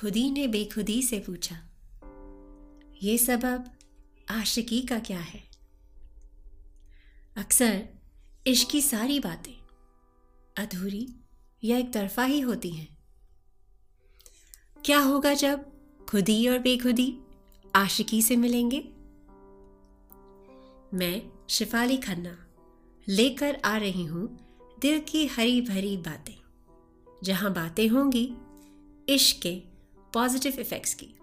खुदी ने बेखुदी से पूछा, ये सबब आशिकी का क्या है? अक्सर इश्क की सारी बातें अधूरी या एक तरफा ही होती हैं। क्या होगा जब खुदी और बेखुदी आशिकी से मिलेंगे? मैं शिफाली खन्ना लेकर आ रही हूँ दिल की हरी भरी बातें, जहाँ बातें होंगी इश्क के पॉजिटिव इफ़ेक्ट्स की